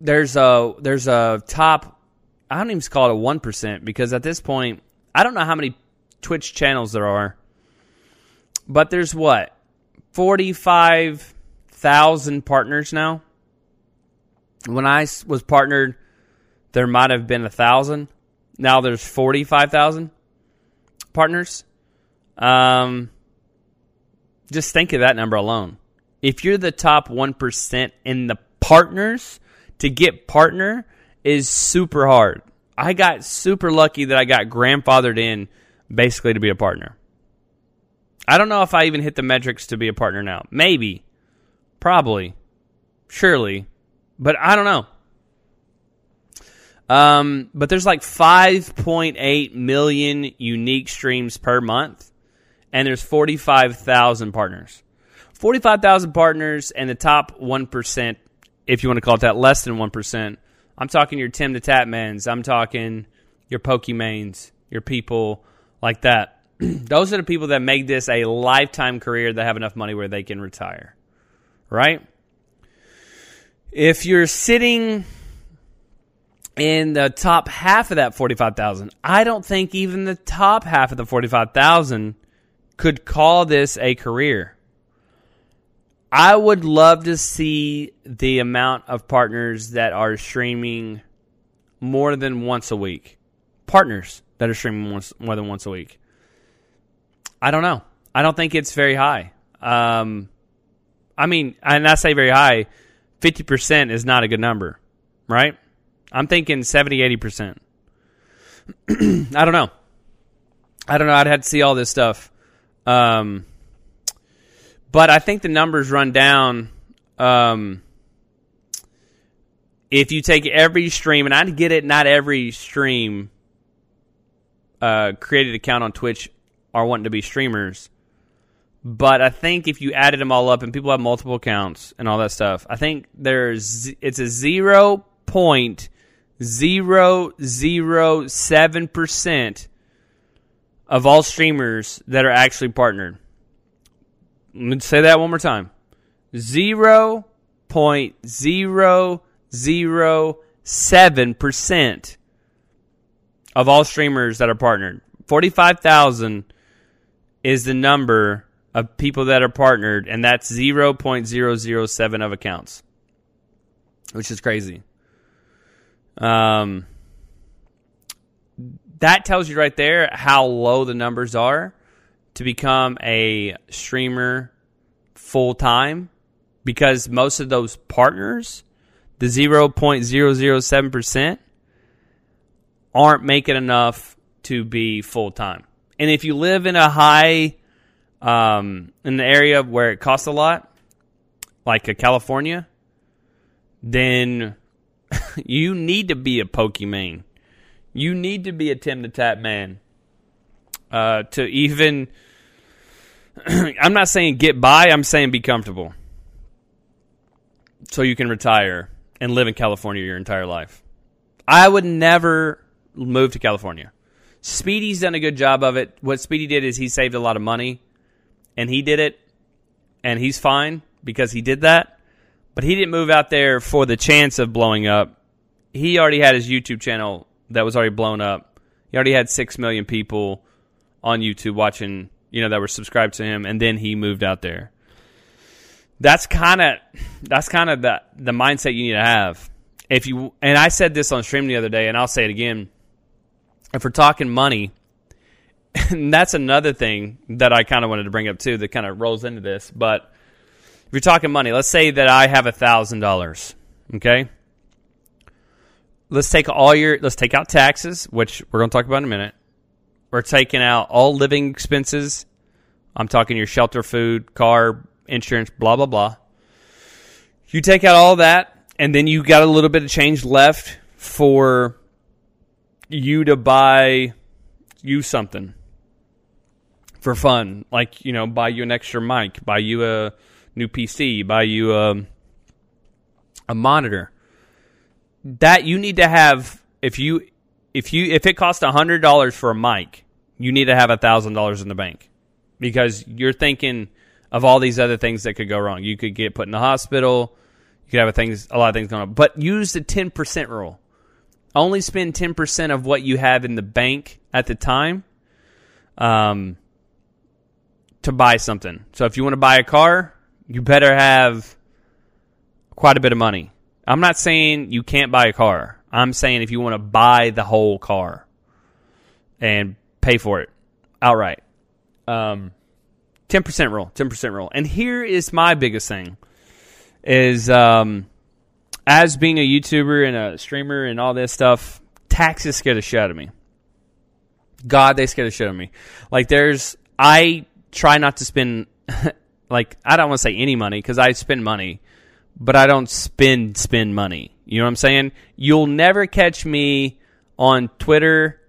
there's a there's a top I don't even call it a one percent because at this point I don't know how many Twitch channels there are, but there's what forty five thousand partners now. When I was partnered, there might have been a thousand. Now there's forty five thousand partners. Um, just think of that number alone. If you're the top one percent in the partners, to get partner is super hard. I got super lucky that I got grandfathered in basically to be a partner. I don't know if I even hit the metrics to be a partner now. Maybe. Probably. Surely. But I don't know. Um, but there's like 5.8 million unique streams per month, and there's 45,000 partners. 45,000 partners, and the top 1% if you want to call it that, less than 1%. I'm talking your Tim the Tatmans. I'm talking your Pokimanes, your people like that. [CLEARS THROAT] Those are the people that make this a lifetime career that have enough money where they can retire. Right? If you're sitting in the top half of that 45,000, I don't think even the top half of the 45,000 could call this a career. I would love to see the amount of partners that are streaming more than once a week. Partners that are streaming once, more than once a week. I don't know. I don't think it's very high. Um, I mean, and I say very high, 50% is not a good number, right? I'm thinking 70, 80%. [CLEARS THROAT] I don't know. I don't know. I'd have to see all this stuff. Um, but I think the numbers run down. Um, if you take every stream, and I get it, not every stream uh, created account on Twitch are wanting to be streamers. But I think if you added them all up and people have multiple accounts and all that stuff, I think there's it's a zero point zero zero seven percent of all streamers that are actually partnered. Let me say that one more time. Zero point zero zero seven percent of all streamers that are partnered. Forty five thousand is the number of people that are partnered, and that's zero point zero zero seven of accounts, which is crazy. Um, that tells you right there how low the numbers are to become a streamer full time because most of those partners, the 0.007%, aren't making enough to be full time. And if you live in a high, um, in the area where it costs a lot, like California, then [LAUGHS] you need to be a Pokimane. You need to be a Tim the Tatman uh, to even [CLEARS THROAT] I'm not saying get by, I'm saying be comfortable. So you can retire and live in California your entire life. I would never move to California. Speedy's done a good job of it. What Speedy did is he saved a lot of money and he did it and he's fine because he did that. But he didn't move out there for the chance of blowing up. He already had his YouTube channel that was already blown up. He already had 6 million people on YouTube watching you know, that were subscribed to him, and then he moved out there. That's kind of that's kind of the the mindset you need to have. If you and I said this on stream the other day, and I'll say it again. If we're talking money, and [LAUGHS] that's another thing that I kind of wanted to bring up too, that kind of rolls into this. But if you're talking money, let's say that I have a thousand dollars. Okay, let's take all your let's take out taxes, which we're going to talk about in a minute. We're taking out all living expenses. I'm talking your shelter, food, car, insurance, blah, blah, blah. You take out all that, and then you got a little bit of change left for you to buy you something for fun, like you know, buy you an extra mic, buy you a new PC, buy you a a monitor. That you need to have if you if you if it costs hundred dollars for a mic, you need to have a thousand dollars in the bank because you're thinking of all these other things that could go wrong. You could get put in the hospital. You could have a things a lot of things going on. But use the ten percent rule. Only spend ten percent of what you have in the bank at the time. Um, to buy something. So if you want to buy a car, you better have quite a bit of money. I'm not saying you can't buy a car. I'm saying if you want to buy the whole car and pay for it outright. Um, 10% rule, 10% rule. And here is my biggest thing is um, as being a YouTuber and a streamer and all this stuff, taxes scare the shit out of me. God, they scare the shit out of me. Like there's I try not to spend [LAUGHS] like I don't want to say any money because I spend money, but I don't spend spend money. You know what I'm saying? You'll never catch me on Twitter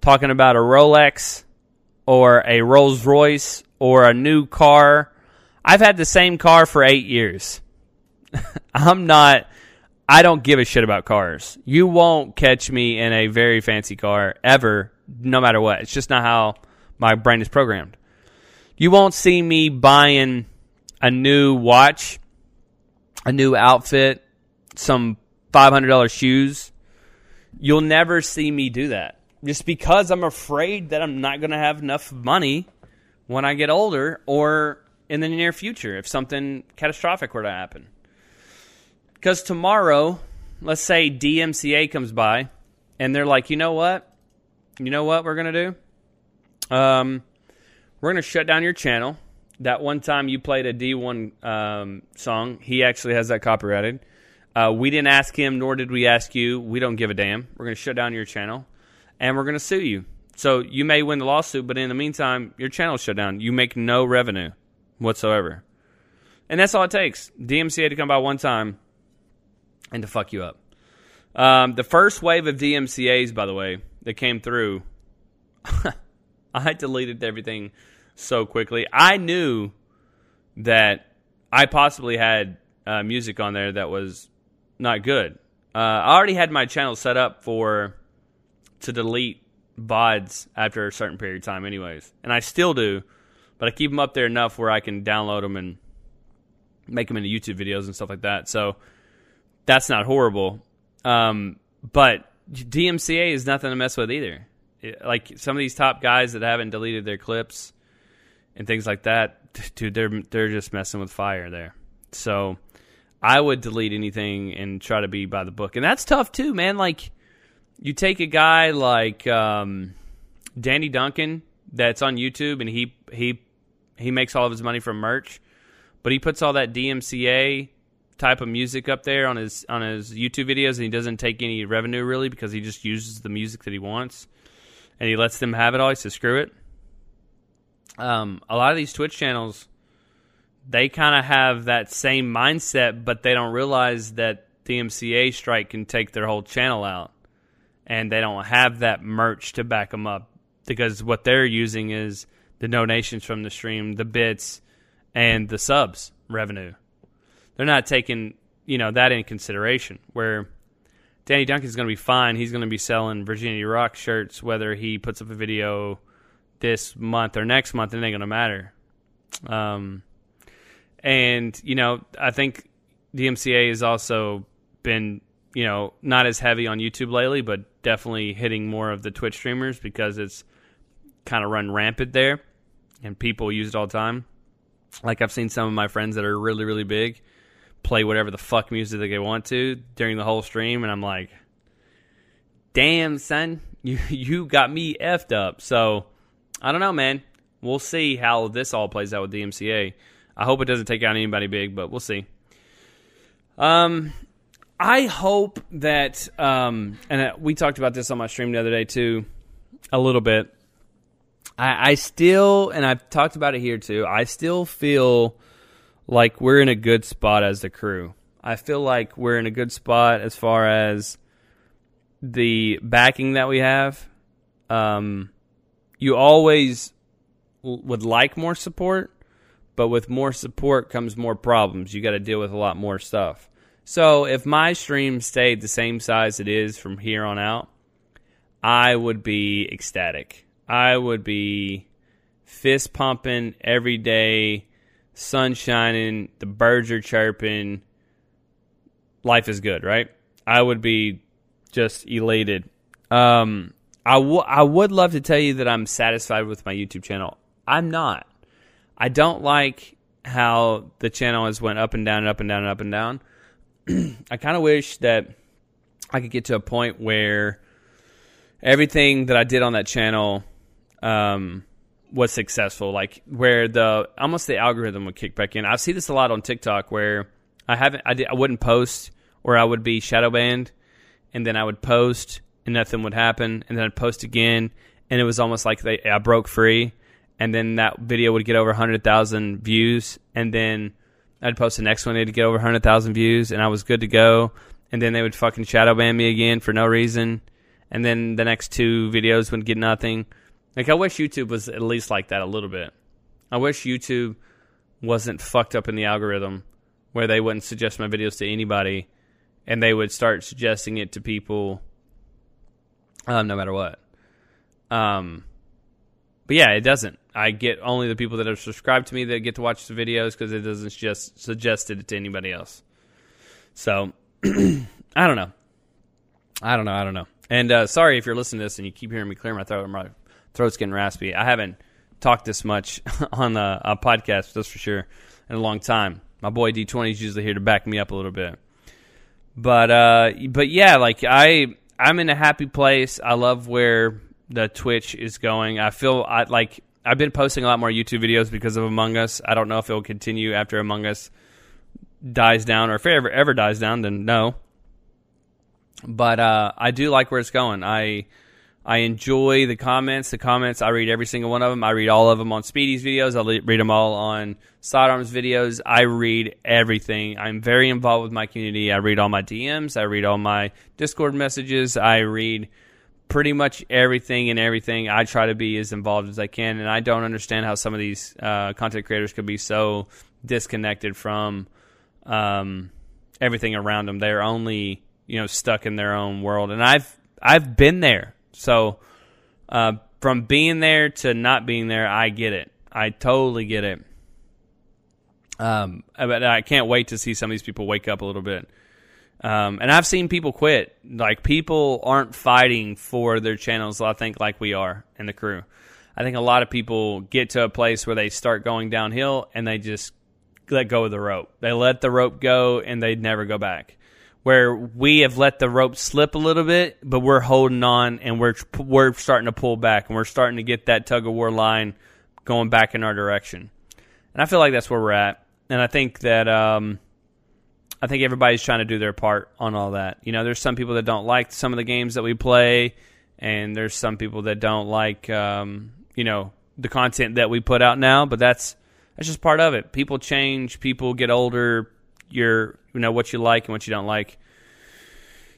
talking about a Rolex or a Rolls Royce or a new car. I've had the same car for eight years. [LAUGHS] I'm not. I don't give a shit about cars. You won't catch me in a very fancy car ever, no matter what. It's just not how my brain is programmed. You won't see me buying a new watch, a new outfit, some $500 shoes. You'll never see me do that just because I'm afraid that I'm not going to have enough money when I get older or in the near future if something catastrophic were to happen. Because tomorrow, let's say DMCA comes by and they're like, you know what? You know what we're going to do? Um, we're going to shut down your channel. That one time you played a D1 um, song, he actually has that copyrighted. Uh, we didn't ask him, nor did we ask you. We don't give a damn. We're going to shut down your channel, and we're going to sue you. So you may win the lawsuit, but in the meantime, your channel's shut down. You make no revenue whatsoever. And that's all it takes. DMCA to come by one time and to fuck you up. Um, the first wave of DMCAs, by the way, that came through, [LAUGHS] I deleted everything so quickly. I knew that I possibly had uh, music on there that was not good. Uh, I already had my channel set up for to delete VODs after a certain period of time, anyways, and I still do, but I keep them up there enough where I can download them and make them into YouTube videos and stuff like that. So that's not horrible. Um, but DMCA is nothing to mess with either. It, like some of these top guys that haven't deleted their clips and things like that, [LAUGHS] dude, they're they're just messing with fire there. So I would delete anything and try to be by the book, and that's tough too, man. Like you take a guy like um, Danny Duncan that's on YouTube, and he he he makes all of his money from merch, but he puts all that DMCA type of music up there on his on his YouTube videos, and he doesn't take any revenue really because he just uses the music that he wants, and he lets them have it all. He says, "Screw it." Um, a lot of these Twitch channels, they kind of have that same mindset, but they don't realize that the MCA strike can take their whole channel out, and they don't have that merch to back them up because what they're using is the donations from the stream, the bits, and the subs revenue. They're not taking you know that in consideration. Where Danny Duncan's going to be fine. He's going to be selling Virginity Rock shirts whether he puts up a video this month or next month, it ain't gonna matter. Um, and you know, I think the MCA has also been you know not as heavy on YouTube lately, but definitely hitting more of the Twitch streamers because it's kind of run rampant there, and people use it all the time. Like I've seen some of my friends that are really really big play whatever the fuck music that they want to during the whole stream, and I'm like, damn son, [LAUGHS] you you got me effed up. So I don't know, man. We'll see how this all plays out with the MCA. I hope it doesn't take out anybody big, but we'll see. Um, I hope that, um, and we talked about this on my stream the other day too, a little bit. I, I still, and I've talked about it here too. I still feel like we're in a good spot as the crew. I feel like we're in a good spot as far as the backing that we have. Um, you always would like more support, but with more support comes more problems. You got to deal with a lot more stuff. So if my stream stayed the same size it is from here on out, I would be ecstatic. I would be fist pumping every day, sun shining, the birds are chirping. Life is good, right? I would be just elated. Um, I, w- I would love to tell you that I'm satisfied with my YouTube channel. I'm not. I don't like how the channel has went up and down and up and down and up and down. [CLEARS THROAT] I kind of wish that I could get to a point where everything that I did on that channel um, was successful. Like where the almost the algorithm would kick back in. I see this a lot on TikTok where I haven't I, I wouldn't post or I would be shadow banned, and then I would post and nothing would happen, and then I'd post again, and it was almost like they I broke free, and then that video would get over hundred thousand views, and then I'd post the next one, it'd get over hundred thousand views, and I was good to go, and then they would fucking shadow ban me again for no reason, and then the next two videos would get nothing. Like I wish YouTube was at least like that a little bit. I wish YouTube wasn't fucked up in the algorithm where they wouldn't suggest my videos to anybody and they would start suggesting it to people um, no matter what. Um, but yeah, it doesn't. I get only the people that are subscribed to me that get to watch the videos because it doesn't just suggest it to anybody else. So [CLEARS THROAT] I don't know. I don't know. I don't know. And uh, sorry if you're listening to this and you keep hearing me clear my throat. My throat's getting raspy. I haven't talked this much [LAUGHS] on a, a podcast, that's for sure, in a long time. My boy D20 is usually here to back me up a little bit. But uh, but yeah, like I I'm in a happy place. I love where the Twitch is going. I feel I like I've been posting a lot more YouTube videos because of Among Us. I don't know if it will continue after Among Us dies down, or if it ever ever dies down, then no. But uh, I do like where it's going. I I enjoy the comments. The comments, I read every single one of them. I read all of them on Speedy's videos. I read them all on Sidearms videos. I read everything. I'm very involved with my community. I read all my DMs. I read all my Discord messages. I read pretty much everything and everything. I try to be as involved as I can. And I don't understand how some of these uh, content creators could be so disconnected from um, everything around them. They're only, you know, stuck in their own world. And I've, I've been there. So uh, from being there to not being there, I get it. I totally get it. Um, but I can't wait to see some of these people wake up a little bit. Um, and I've seen people quit. Like people aren't fighting for their channels. I think like we are in the crew. I think a lot of people get to a place where they start going downhill and they just let go of the rope. They let the rope go and they never go back where we have let the rope slip a little bit, but we're holding on and we're we're starting to pull back and we're starting to get that tug of war line going back in our direction. And I feel like that's where we're at. And I think that um, I think everybody's trying to do their part on all that. You know, there's some people that don't like some of the games that we play, and there's some people that don't like um, you know the content that we put out now. But that's that's just part of it. People change. People get older your you know what you like and what you don't like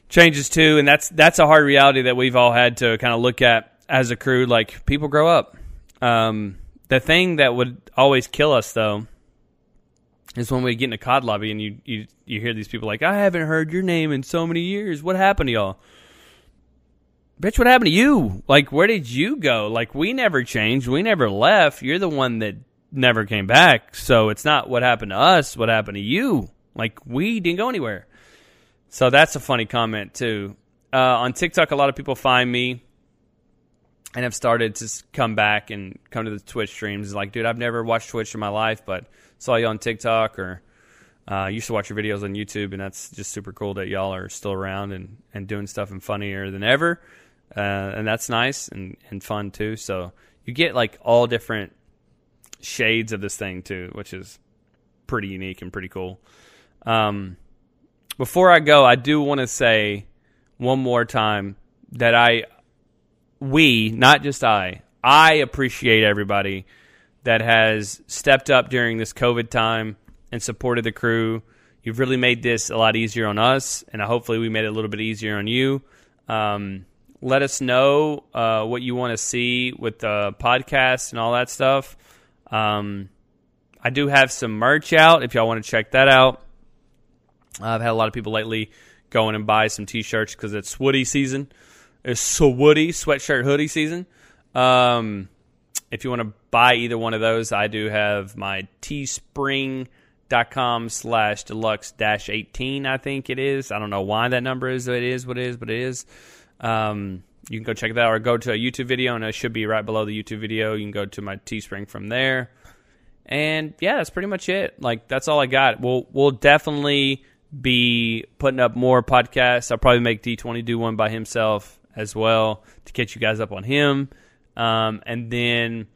changes too, and that's that's a hard reality that we've all had to kind of look at as a crew. Like people grow up. Um, the thing that would always kill us though is when we get in a COD lobby and you, you you hear these people like, I haven't heard your name in so many years. What happened to y'all? Bitch, what happened to you? Like, where did you go? Like, we never changed. We never left. You're the one that never came back. So it's not what happened to us, what happened to you. Like we didn't go anywhere. So that's a funny comment too. Uh, on TikTok, a lot of people find me and have started to come back and come to the Twitch streams. Like, dude, I've never watched Twitch in my life, but saw you on TikTok or uh, used to watch your videos on YouTube, and that's just super cool that y'all are still around and, and doing stuff and funnier than ever. Uh, and that's nice and, and fun too. So you get like all different shades of this thing too, which is pretty unique and pretty cool. Um, before I go, I do want to say one more time that I, we, not just I, I appreciate everybody that has stepped up during this COVID time and supported the crew. You've really made this a lot easier on us, and hopefully we made it a little bit easier on you. Um, let us know uh, what you want to see with the podcast and all that stuff. Um, I do have some merch out if y'all want to check that out. I've had a lot of people lately going and buy some t-shirts because it's Woody season. It's so Woody sweatshirt hoodie season. Um, if you want to buy either one of those, I do have my teespring.com slash deluxe dash 18, I think it is. I don't know why that number is. It is what it is, but it is. Um, you can go check that out or go to a YouTube video, and it should be right below the YouTube video. You can go to my Teespring from there. And yeah, that's pretty much it. Like that's all I got. We'll we'll definitely be putting up more podcasts. I'll probably make D20 do one by himself as well to catch you guys up on him. Um, and then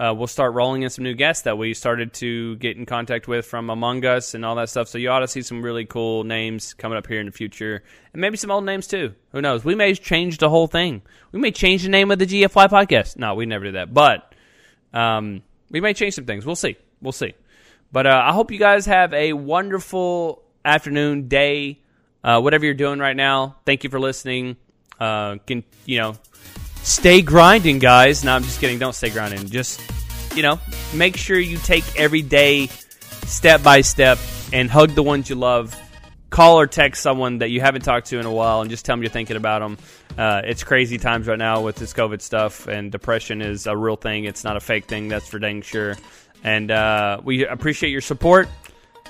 uh, we'll start rolling in some new guests that we started to get in contact with from Among Us and all that stuff. So you ought to see some really cool names coming up here in the future, and maybe some old names too. Who knows? We may change the whole thing. We may change the name of the GFY podcast. No, we never did that, but um, we may change some things. We'll see. We'll see. But uh, I hope you guys have a wonderful afternoon, day, uh, whatever you're doing right now. Thank you for listening. Uh, can you know? Stay grinding, guys. No, I'm just kidding. Don't stay grinding. Just you know, make sure you take every day step by step and hug the ones you love. Call or text someone that you haven't talked to in a while and just tell them you're thinking about them. Uh, it's crazy times right now with this COVID stuff, and depression is a real thing. It's not a fake thing, that's for dang sure. And uh, we appreciate your support.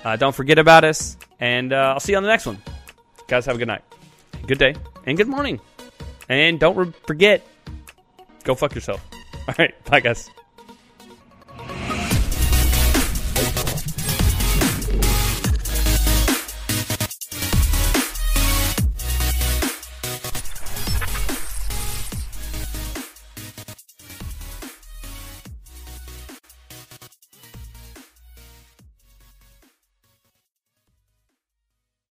Uh, don't forget about us, and uh, I'll see you on the next one. Guys, have a good night, good day, and good morning. And don't re- forget, go fuck yourself. [LAUGHS] All right, bye, guys.